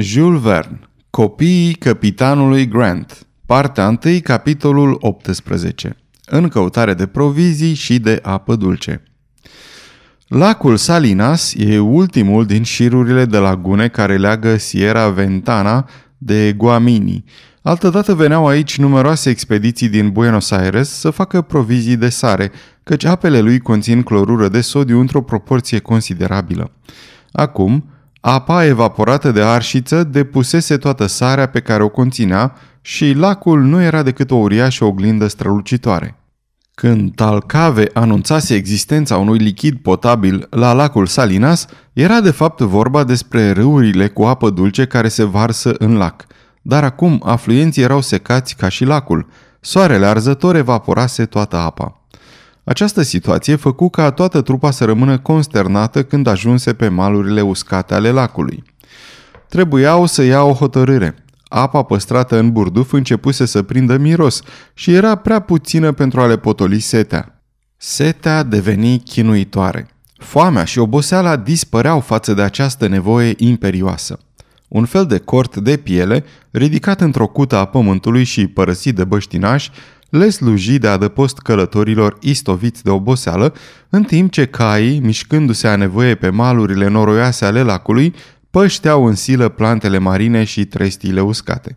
Jules Verne Copiii capitanului Grant Partea 1, capitolul 18 În căutare de provizii și de apă dulce Lacul Salinas e ultimul din șirurile de lagune care leagă Sierra Ventana de Guamini. Altădată veneau aici numeroase expediții din Buenos Aires să facă provizii de sare, căci apele lui conțin clorură de sodiu într-o proporție considerabilă. Acum, Apa evaporată de arșiță depusese toată sarea pe care o conținea și lacul nu era decât o uriașă oglindă strălucitoare. Când Talcave anunțase existența unui lichid potabil la lacul Salinas, era de fapt vorba despre râurile cu apă dulce care se varsă în lac. Dar acum afluenții erau secați ca și lacul. Soarele arzător evaporase toată apa. Această situație făcu ca toată trupa să rămână consternată când ajunse pe malurile uscate ale lacului. Trebuiau să ia o hotărâre. Apa păstrată în burduf începuse să prindă miros și era prea puțină pentru a le potoli setea. Setea deveni chinuitoare. Foamea și oboseala dispăreau față de această nevoie imperioasă. Un fel de cort de piele, ridicat într-o cută a pământului și părăsit de băștinași, le sluji de adăpost călătorilor istoviți de oboseală, în timp ce caii, mișcându-se a nevoie pe malurile noroioase ale lacului, pășteau în silă plantele marine și trestiile uscate.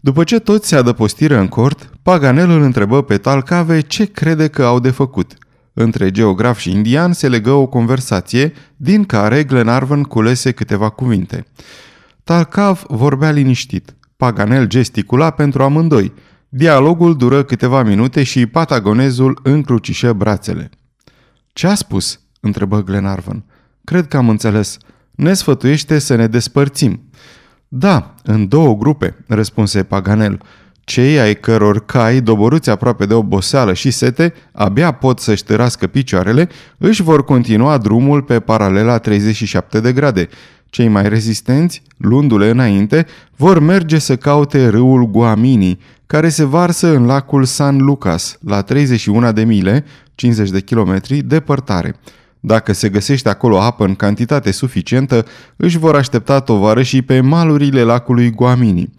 După ce toți se adăpostiră în cort, Paganel îl întrebă pe Talcave ce crede că au de făcut. Între geograf și indian se legă o conversație, din care Glenarvan culese câteva cuvinte. Talcav vorbea liniștit. Paganel gesticula pentru amândoi – Dialogul dură câteva minute și patagonezul încrucișă brațele. Ce a spus?" întrebă Glenarvan. Cred că am înțeles. Ne sfătuiește să ne despărțim." Da, în două grupe," răspunse Paganel. Cei ai căror cai, doboruți aproape de oboseală și sete, abia pot să-și târască picioarele, își vor continua drumul pe paralela 37 de grade. Cei mai rezistenți, luându-le înainte, vor merge să caute râul Guamini, care se varsă în lacul San Lucas, la 31 de mile, 50 de kilometri, departare. Dacă se găsește acolo apă în cantitate suficientă, își vor aștepta și pe malurile lacului Guamini.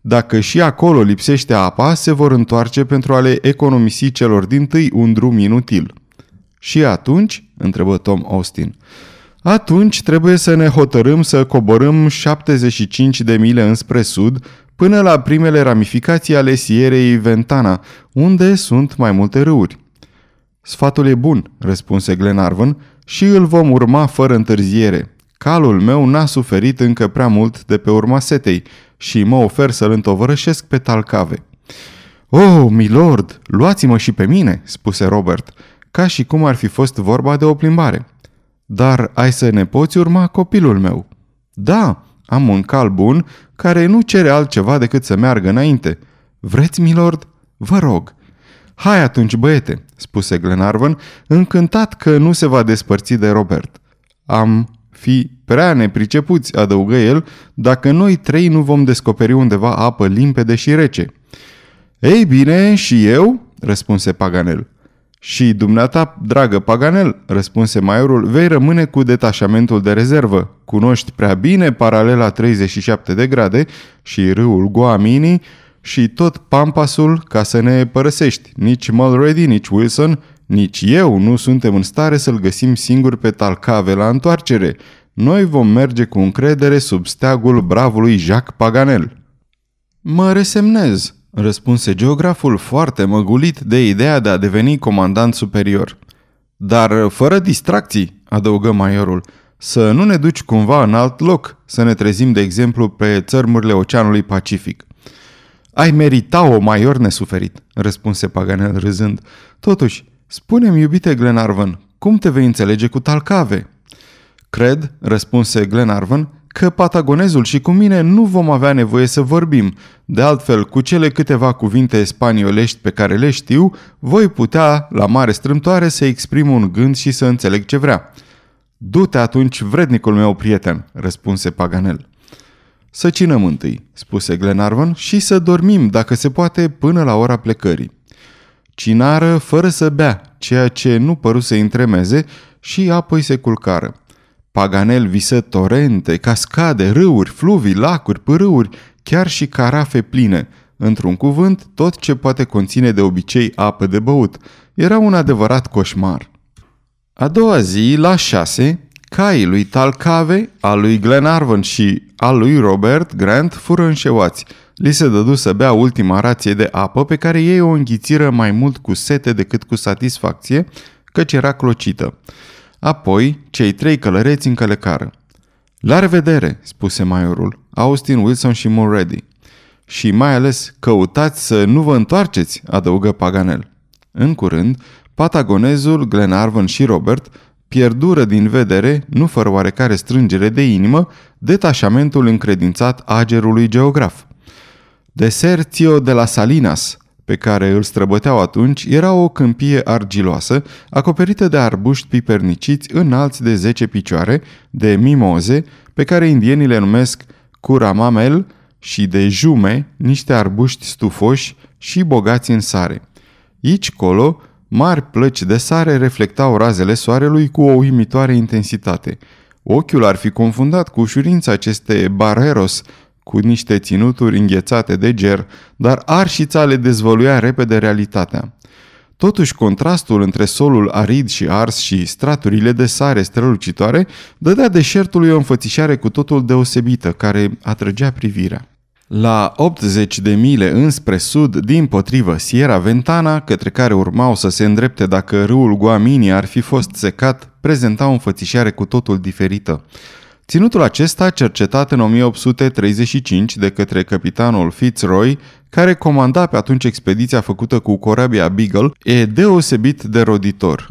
Dacă și acolo lipsește apa, se vor întoarce pentru a le economisi celor din tâi un drum inutil. Și atunci? întrebă Tom Austin. Atunci trebuie să ne hotărâm să coborâm 75 de mile înspre sud până la primele ramificații ale Sierei Ventana, unde sunt mai multe râuri. Sfatul e bun, răspunse Glenarvan, și îl vom urma fără întârziere. Calul meu n-a suferit încă prea mult de pe urma setei și mă ofer să-l întovărășesc pe talcave. Oh, milord, luați-mă și pe mine, spuse Robert, ca și cum ar fi fost vorba de o plimbare. Dar ai să ne poți urma copilul meu. Da, am un cal bun care nu cere altceva decât să meargă înainte. Vreți, milord? Vă rog. Hai atunci, băiete, spuse Glenarvan, încântat că nu se va despărți de Robert. Am fi prea nepricepuți, adăugă el, dacă noi trei nu vom descoperi undeva apă limpede și rece. Ei bine, și eu, răspunse Paganel. Și dumneata, dragă Paganel, răspunse maiorul, vei rămâne cu detașamentul de rezervă. Cunoști prea bine paralela 37 de grade și râul Guamini și tot Pampasul ca să ne părăsești. Nici Mulready, nici Wilson, nici eu nu suntem în stare să-l găsim singur pe Talcave la întoarcere. Noi vom merge cu încredere sub steagul bravului Jacques Paganel. Mă resemnez, răspunse geograful foarte măgulit de ideea de a deveni comandant superior. Dar fără distracții, adăugă maiorul, să nu ne duci cumva în alt loc, să ne trezim, de exemplu, pe țărmurile Oceanului Pacific. Ai merita o maior nesuferit, răspunse Paganel râzând. Totuși, spune-mi, iubite Glenarvan, cum te vei înțelege cu talcave? Cred, răspunse Glenarvan, că patagonezul și cu mine nu vom avea nevoie să vorbim. De altfel, cu cele câteva cuvinte spaniolești pe care le știu, voi putea, la mare strâmtoare, să exprim un gând și să înțeleg ce vrea. Du-te atunci, vrednicul meu prieten, răspunse Paganel. Să cinăm întâi, spuse Glenarvan, și să dormim, dacă se poate, până la ora plecării. Cinară fără să bea, ceea ce nu păru să întremeze, și apoi se culcară. Paganel visă torente, cascade, râuri, fluvii, lacuri, pârâuri, chiar și carafe pline. Într-un cuvânt, tot ce poate conține de obicei apă de băut. Era un adevărat coșmar. A doua zi, la șase, caii lui Talcave, al lui Glenarvan și al lui Robert Grant fură înșeuați. Li se dădu să bea ultima rație de apă pe care ei o înghițiră mai mult cu sete decât cu satisfacție, căci era clocită. Apoi, cei trei călăreți încălecară. La revedere, spuse maiorul, Austin, Wilson și Mulready. Și mai ales, căutați să nu vă întoarceți, adăugă Paganel. În curând, patagonezul, Glenarvan și Robert pierdură din vedere, nu fără oarecare strângere de inimă, detașamentul încredințat agerului geograf. Desertio de la Salinas, pe care îl străbăteau atunci, era o câmpie argiloasă, acoperită de arbuști piperniciți înalți de 10 picioare, de mimoze, pe care indienii le numesc curamamel, și de jume, niște arbuști stufoși și bogați în sare. Aici colo, mari plăci de sare reflectau razele soarelui cu o uimitoare intensitate. Ochiul ar fi confundat cu ușurință aceste barreros cu niște ținuturi înghețate de ger, dar arșița le dezvăluia repede realitatea. Totuși, contrastul între solul arid și ars și straturile de sare strălucitoare dădea deșertului o înfățișare cu totul deosebită, care atrăgea privirea. La 80 de mile înspre sud, din potrivă Sierra Ventana, către care urmau să se îndrepte dacă râul Guamini ar fi fost secat, prezenta o înfățișare cu totul diferită. Ținutul acesta, cercetat în 1835 de către capitanul Fitzroy, care comanda pe atunci expediția făcută cu corabia Beagle, e deosebit de roditor.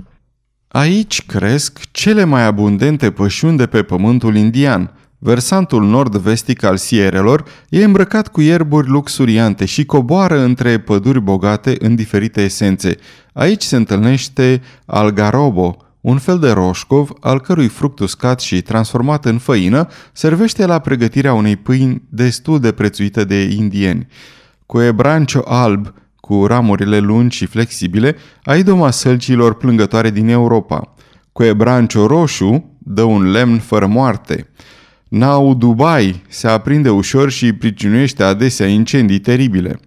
Aici cresc cele mai abundente pășuni de pe pământul indian. Versantul nord-vestic al Sierelor e îmbrăcat cu ierburi luxuriante și coboară între păduri bogate în diferite esențe. Aici se întâlnește algarobo, un fel de roșcov, al cărui fruct uscat și transformat în făină servește la pregătirea unei pâini destul de prețuite de indieni. Cu ebrancio alb, cu ramurile lungi și flexibile, a idoma sălcilor plângătoare din Europa. Cu ebrancio roșu, dă un lemn fără moarte. Nau Dubai se aprinde ușor și pricinuiește adesea incendii teribile.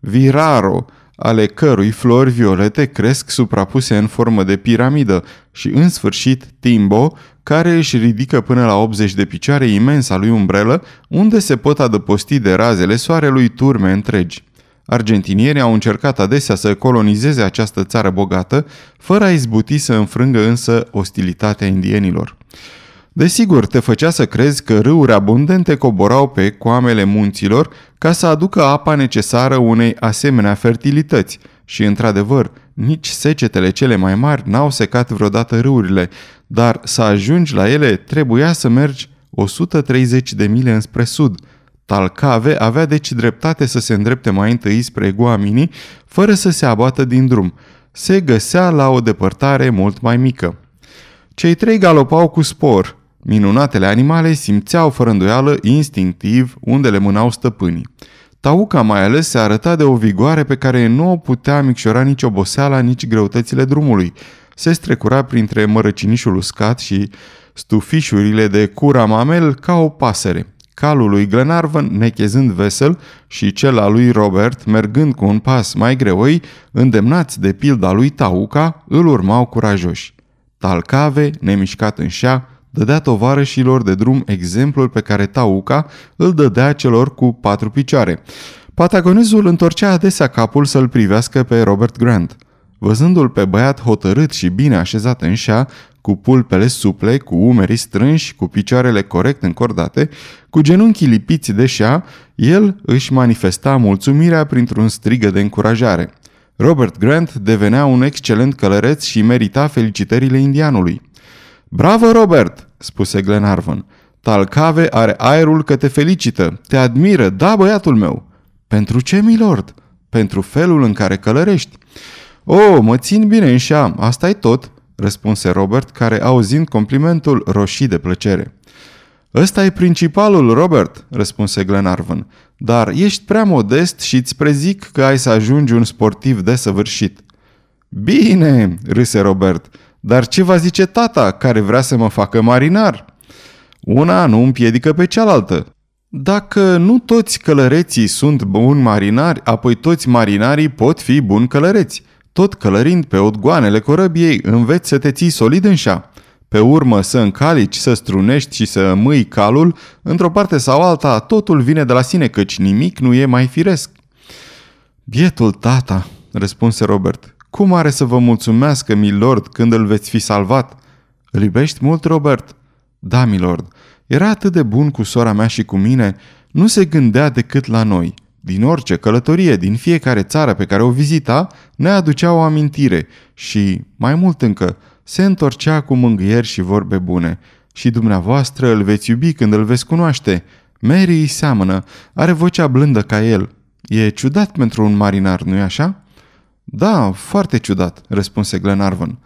Viraro, ale cărui flori violete cresc suprapuse în formă de piramidă și, în sfârșit, Timbo, care își ridică până la 80 de picioare imensa lui umbrelă, unde se pot adăposti de razele soarelui turme întregi. Argentinierii au încercat adesea să colonizeze această țară bogată, fără a izbuti să înfrângă însă ostilitatea indienilor. Desigur, te făcea să crezi că râuri abundente coborau pe coamele munților ca să aducă apa necesară unei asemenea fertilități și, într-adevăr, nici secetele cele mai mari n-au secat vreodată râurile, dar să ajungi la ele trebuia să mergi 130 de mile înspre sud. Talcave avea deci dreptate să se îndrepte mai întâi spre Guamini, fără să se abată din drum. Se găsea la o depărtare mult mai mică. Cei trei galopau cu spor, Minunatele animale simțeau fără îndoială instinctiv unde le mânau stăpânii. Tauca mai ales se arăta de o vigoare pe care nu o putea micșora nici oboseala, nici greutățile drumului. Se strecura printre mărăcinișul uscat și stufișurile de cura mamel ca o pasăre. Calul lui Glenarvan nechezând vesel și cel al lui Robert mergând cu un pas mai greoi, îndemnați de pilda lui Tauca, îl urmau curajoși. Talcave, nemișcat în șa, dădea tovarășilor de drum exemplul pe care Tauca îl dădea celor cu patru picioare. Patagonezul întorcea adesea capul să-l privească pe Robert Grant. Văzându-l pe băiat hotărât și bine așezat în șa, cu pulpele suple, cu umerii strânși, cu picioarele corect încordate, cu genunchii lipiți de șa, el își manifesta mulțumirea printr-un strigă de încurajare. Robert Grant devenea un excelent călăreț și merita felicitările indianului. Bravo, Robert!" spuse Glenarvan. Talcave are aerul că te felicită, te admiră, da, băiatul meu." Pentru ce, milord?" Pentru felul în care călărești." Oh, mă țin bine în șam, asta e tot," răspunse Robert, care, auzind complimentul, roșii de plăcere. Ăsta e principalul, Robert," răspunse Glenarvan, dar ești prea modest și îți prezic că ai să ajungi un sportiv desăvârșit." Bine," râse Robert, dar ce va zice tata care vrea să mă facă marinar? Una nu împiedică pe cealaltă. Dacă nu toți călăreții sunt buni marinari, apoi toți marinarii pot fi buni călăreți. Tot călărind pe odgoanele corăbiei, înveți să te ții solid în șa. Pe urmă să încalici, să strunești și să mâi calul, într-o parte sau alta, totul vine de la sine, căci nimic nu e mai firesc. Bietul tata, răspunse Robert, cum are să vă mulțumească, milord, când îl veți fi salvat? Îl iubești mult, Robert? Da, milord. Era atât de bun cu sora mea și cu mine, nu se gândea decât la noi. Din orice călătorie, din fiecare țară pe care o vizita, ne aducea o amintire și, mai mult încă, se întorcea cu mângâieri și vorbe bune. Și dumneavoastră îl veți iubi când îl veți cunoaște. Mary îi seamănă, are vocea blândă ca el. E ciudat pentru un marinar, nu-i așa? Da, foarte ciudat, răspunse Glenarvan.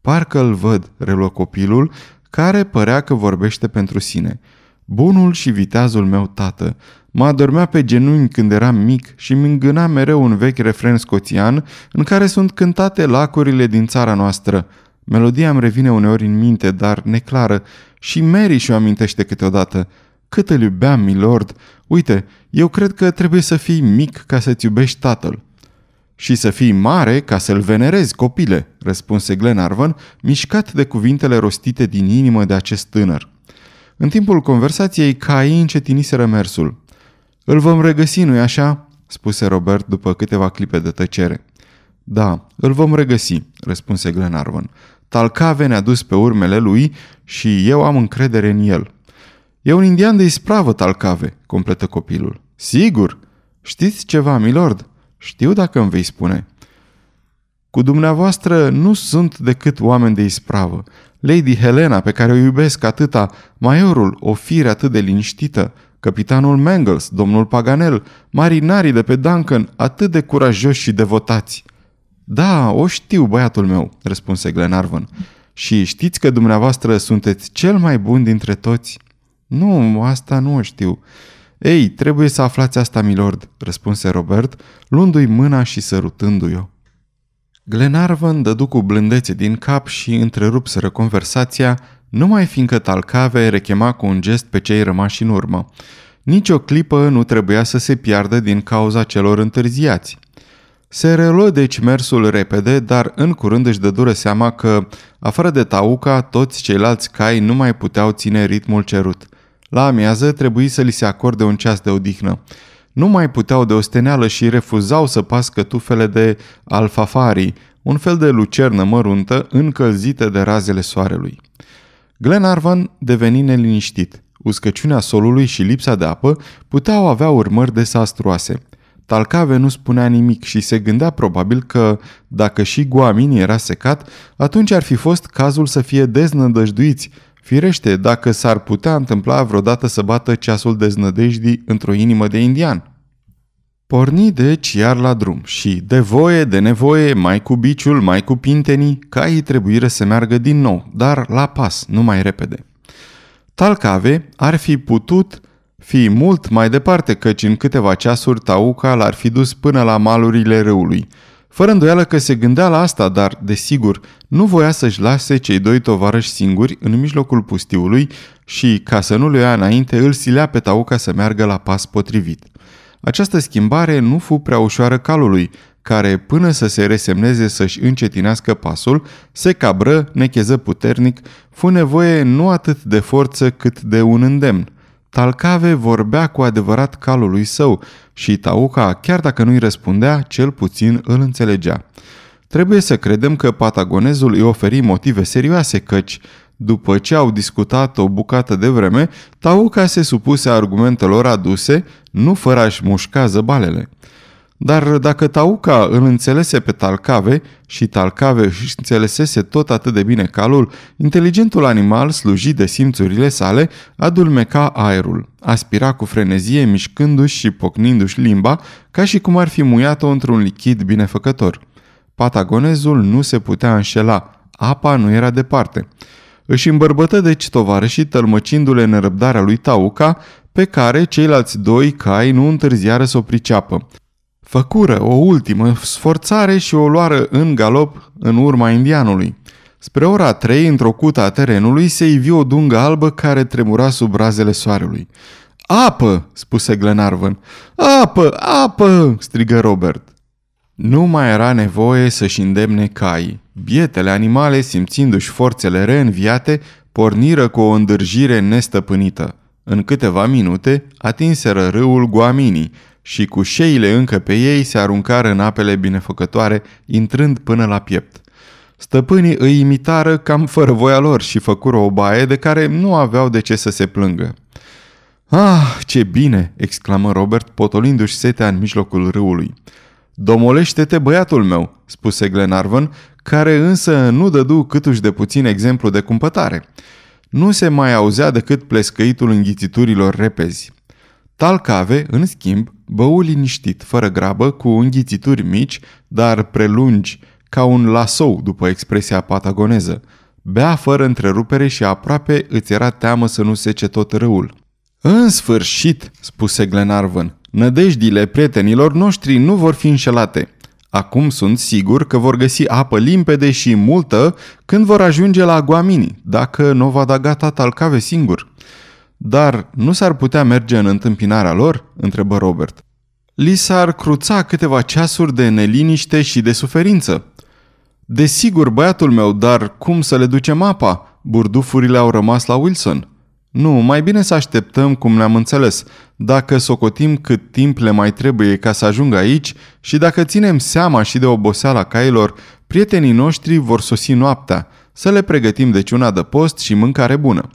Parcă îl văd, reluă copilul, care părea că vorbește pentru sine. Bunul și viteazul meu tată. Mă adormea pe genunchi când eram mic și mi îngâna mereu un vechi refren scoțian în care sunt cântate lacurile din țara noastră. Melodia îmi revine uneori în minte, dar neclară, și Mary și-o amintește câteodată. Cât îl iubeam, milord! Uite, eu cred că trebuie să fii mic ca să-ți iubești tatăl. Și să fii mare ca să-l venerezi, copile, răspunse Glenarvan, mișcat de cuvintele rostite din inimă de acest tânăr. În timpul conversației, caii încetiniseră mersul. Îl vom regăsi, nu-i așa?" spuse Robert după câteva clipe de tăcere. Da, îl vom regăsi," răspunse Glenarvan. Talcave ne-a dus pe urmele lui și eu am încredere în el. E un indian de ispravă, Talcave, completă copilul. Sigur. Știți ceva, milord? Știu dacă îmi vei spune. Cu dumneavoastră nu sunt decât oameni de ispravă. Lady Helena, pe care o iubesc atâta, maiorul, o fire atât de liniștită, capitanul Mangles, domnul Paganel, marinarii de pe Duncan, atât de curajoși și devotați. Da, o știu, băiatul meu, răspunse Glenarvan. Și știți că dumneavoastră sunteți cel mai bun dintre toți? Nu, asta nu o știu. Ei, trebuie să aflați asta, milord, răspunse Robert, luându-i mâna și sărutându-i-o. Glenarvan dădu cu blândețe din cap și întrerupseră conversația, numai fiindcă Talcave rechema cu un gest pe cei rămași în urmă. Nici o clipă nu trebuia să se piardă din cauza celor întârziați. Se reluă deci mersul repede, dar în curând își dă dură seama că, afară de Tauca, toți ceilalți cai nu mai puteau ține ritmul cerut. La amiază trebuie să li se acorde un ceas de odihnă. Nu mai puteau de osteneală și refuzau să pască tufele de alfafarii, un fel de lucernă măruntă încălzită de razele soarelui. Glenarvan deveni neliniștit. Uscăciunea solului și lipsa de apă puteau avea urmări desastruoase – Talcave nu spunea nimic și se gândea probabil că, dacă și Guamini era secat, atunci ar fi fost cazul să fie deznădăjduiți, firește dacă s-ar putea întâmpla vreodată să bată ceasul deznădejdii într-o inimă de indian. Porni deci iar la drum și, de voie, de nevoie, mai cu biciul, mai cu pintenii, caii trebuie să meargă din nou, dar la pas, nu mai repede. Talcave ar fi putut fi mult mai departe, căci în câteva ceasuri Tauca l-ar fi dus până la malurile râului. Fără îndoială că se gândea la asta, dar, desigur, nu voia să-și lase cei doi tovarăși singuri în mijlocul pustiului și, ca să nu le ia înainte, îl silea pe Tauca să meargă la pas potrivit. Această schimbare nu fu prea ușoară calului, care, până să se resemneze să-și încetinească pasul, se cabră, necheză puternic, fu nevoie nu atât de forță cât de un îndemn. Talcave vorbea cu adevărat calului său și Tauca, chiar dacă nu-i răspundea, cel puțin îl înțelegea. Trebuie să credem că patagonezul îi oferi motive serioase căci, după ce au discutat o bucată de vreme, Tauca se supuse argumentelor aduse, nu fără a-și mușca zăbalele. Dar dacă Tauca îl înțelese pe Talcave și Talcave își înțelesese tot atât de bine calul, inteligentul animal, slujit de simțurile sale, adulmeca aerul. Aspira cu frenezie, mișcându-și și pocnindu-și limba, ca și cum ar fi muiat-o într-un lichid binefăcător. Patagonezul nu se putea înșela. Apa nu era departe. Își îmbărbătă deci tovarășii tălmăcindu-le nerăbdarea lui Tauca, pe care ceilalți doi cai nu întârziară să o priceapă. Făcură o ultimă sforțare și o luară în galop în urma indianului. Spre ora trei, într-o cută a terenului, se ivi o dungă albă care tremura sub razele soarelui. Apă!" spuse Glenarvan. Apă! Apă!" strigă Robert. Nu mai era nevoie să-și îndemne caii. Bietele animale, simțindu-și forțele reînviate, porniră cu o îndârjire nestăpânită. În câteva minute atinseră râul Guamini și cu șeile încă pe ei se aruncară în apele binefăcătoare, intrând până la piept. Stăpânii îi imitară cam fără voia lor și făcură o baie de care nu aveau de ce să se plângă. Ah, ce bine!" exclamă Robert, potolindu-și setea în mijlocul râului. Domolește-te, băiatul meu!" spuse Glenarvan, care însă nu dădu câtuși de puțin exemplu de cumpătare. Nu se mai auzea decât plescăitul înghițiturilor repezi. Talcave, în schimb, bău liniștit, fără grabă, cu înghițituri mici, dar prelungi, ca un lasou, după expresia patagoneză. Bea fără întrerupere și aproape îți era teamă să nu sece tot râul. În sfârșit, spuse Glenarvan, nădejdile prietenilor noștri nu vor fi înșelate. Acum sunt sigur că vor găsi apă limpede și multă când vor ajunge la Guamini, dacă nu va da gata talcave singur. Dar nu s-ar putea merge în întâmpinarea lor? întrebă Robert. Li s-ar cruța câteva ceasuri de neliniște și de suferință. Desigur, băiatul meu, dar cum să le ducem apa? Burdufurile au rămas la Wilson. Nu, mai bine să așteptăm cum ne-am înțeles. Dacă socotim cât timp le mai trebuie ca să ajungă aici și dacă ținem seama și de oboseala cailor, prietenii noștri vor sosi noaptea, să le pregătim deci una de post și mâncare bună.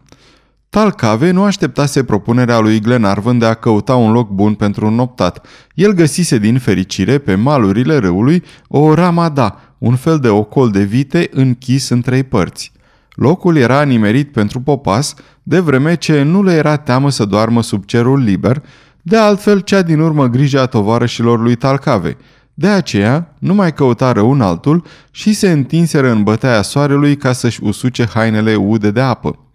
Talcave nu așteptase propunerea lui Glenarvan de a căuta un loc bun pentru un noptat. El găsise din fericire pe malurile râului o ramada, un fel de ocol de vite închis în trei părți. Locul era nimerit pentru popas, de vreme ce nu le era teamă să doarmă sub cerul liber, de altfel cea din urmă grija tovarășilor lui Talcave. De aceea, nu mai căutară un altul și se întinseră în bătaia soarelui ca să-și usuce hainele ude de apă.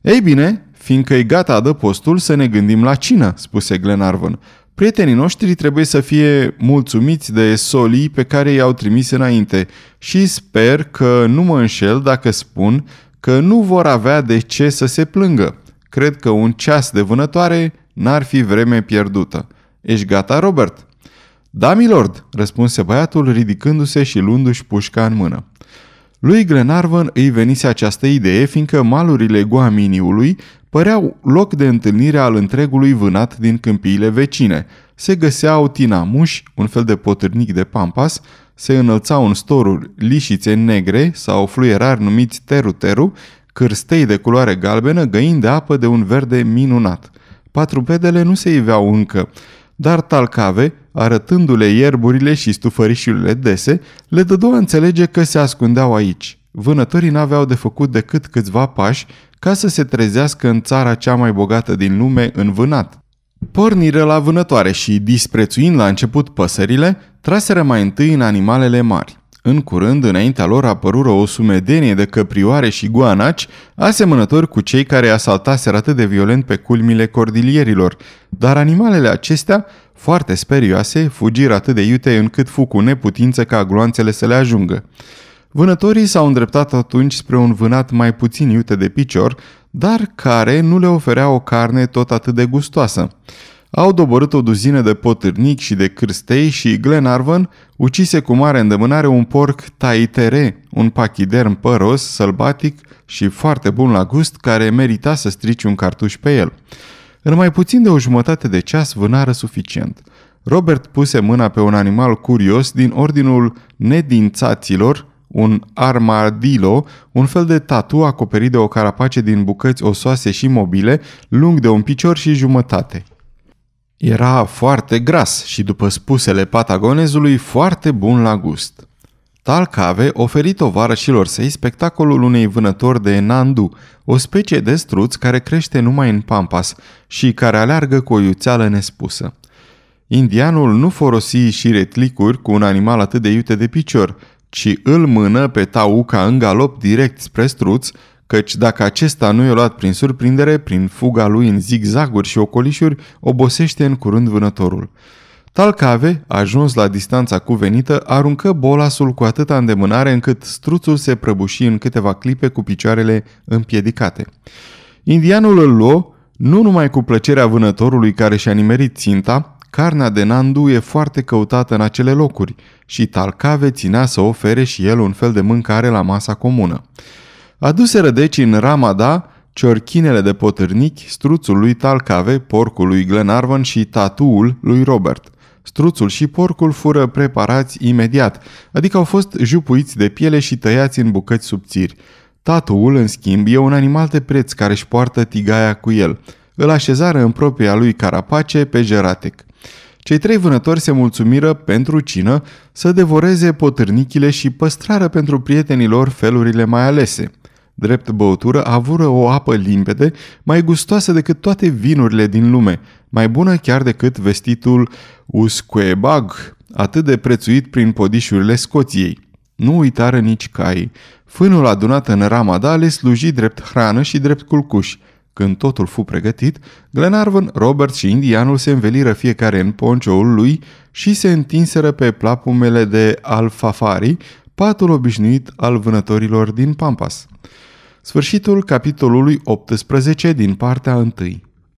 Ei bine, fiindcă e gata postul, să ne gândim la cină, spuse Glenarvan. Prietenii noștri trebuie să fie mulțumiți de solii pe care i-au trimis înainte și sper că nu mă înșel dacă spun că nu vor avea de ce să se plângă. Cred că un ceas de vânătoare n-ar fi vreme pierdută. Ești gata, Robert?" Da, milord," răspunse băiatul ridicându-se și luându-și pușca în mână. Lui Glenarvan îi venise această idee, fiindcă malurile Guaminiului păreau loc de întâlnire al întregului vânat din câmpiile vecine. Se găseau tinamuși, un fel de potârnic de pampas, se înălțau în storuri lișițe negre sau fluierari numiți teru-teru, cârstei de culoare galbenă, găini de apă de un verde minunat. Patrupedele nu se iveau încă, dar Talcave, arătându-le ierburile și stufărișurile dese, le dădu a înțelege că se ascundeau aici. Vânătorii n-aveau de făcut decât câțiva pași ca să se trezească în țara cea mai bogată din lume în vânat. Porniră la vânătoare și, disprețuind la început păsările, traseră mai întâi în animalele mari. În curând, înaintea lor apărură o sumedenie de căprioare și guanaci, asemănători cu cei care asaltaseră atât de violent pe culmile cordilierilor, dar animalele acestea, foarte sperioase, fugiră atât de iute încât fu cu neputință ca gloanțele să le ajungă. Vânătorii s-au îndreptat atunci spre un vânat mai puțin iute de picior, dar care nu le oferea o carne tot atât de gustoasă. Au doborât o duzină de potârnici și de cârstei și Glenarvan ucise cu mare îndemânare un porc taitere, un pachiderm păros, sălbatic și foarte bun la gust, care merita să strici un cartuș pe el. În mai puțin de o jumătate de ceas vânară suficient. Robert puse mâna pe un animal curios din ordinul nedințaților, un armadillo, un fel de tatu acoperit de o carapace din bucăți osoase și mobile, lung de un picior și jumătate. Era foarte gras și, după spusele patagonezului, foarte bun la gust. Talcave oferi tovarășilor săi spectacolul unei vânători de nandu, o specie de struț care crește numai în pampas și care aleargă cu o iuțeală nespusă. Indianul nu folosi și retlicuri cu un animal atât de iute de picior, ci îl mână pe tauca în galop direct spre struț, căci dacă acesta nu i-a luat prin surprindere, prin fuga lui în zigzaguri și ocolișuri, obosește în curând vânătorul. Talcave, ajuns la distanța cuvenită, aruncă bolasul cu atâta îndemânare încât struțul se prăbuși în câteva clipe cu picioarele împiedicate. Indianul îl luă, nu numai cu plăcerea vânătorului care și-a nimerit ținta, carnea de nandu e foarte căutată în acele locuri și Talcave ținea să ofere și el un fel de mâncare la masa comună. Aduseră deci în Ramada ciorchinele de potârnichi, struțul lui Talcave, porcul lui Glenarvan și tatuul lui Robert. Struțul și porcul fură preparați imediat, adică au fost jupuiți de piele și tăiați în bucăți subțiri. Tatuul, în schimb, e un animal de preț care își poartă tigaia cu el. Îl așezară în propria lui carapace pe Geratec. Cei trei vânători se mulțumiră pentru cină să devoreze potârnichile și păstrară pentru prietenii lor felurile mai alese. Drept băutură avură o apă limpede, mai gustoasă decât toate vinurile din lume, mai bună chiar decât vestitul Usquebag, atât de prețuit prin podișurile Scoției. Nu uitară nici cai. Fânul adunat în ramada le sluji drept hrană și drept culcuș. Când totul fu pregătit, Glenarvan, Robert și indianul se înveliră fiecare în poncioul lui și se întinseră pe plapumele de alfafari, patul obișnuit al vânătorilor din Pampas. Sfârșitul capitolului 18 din partea 1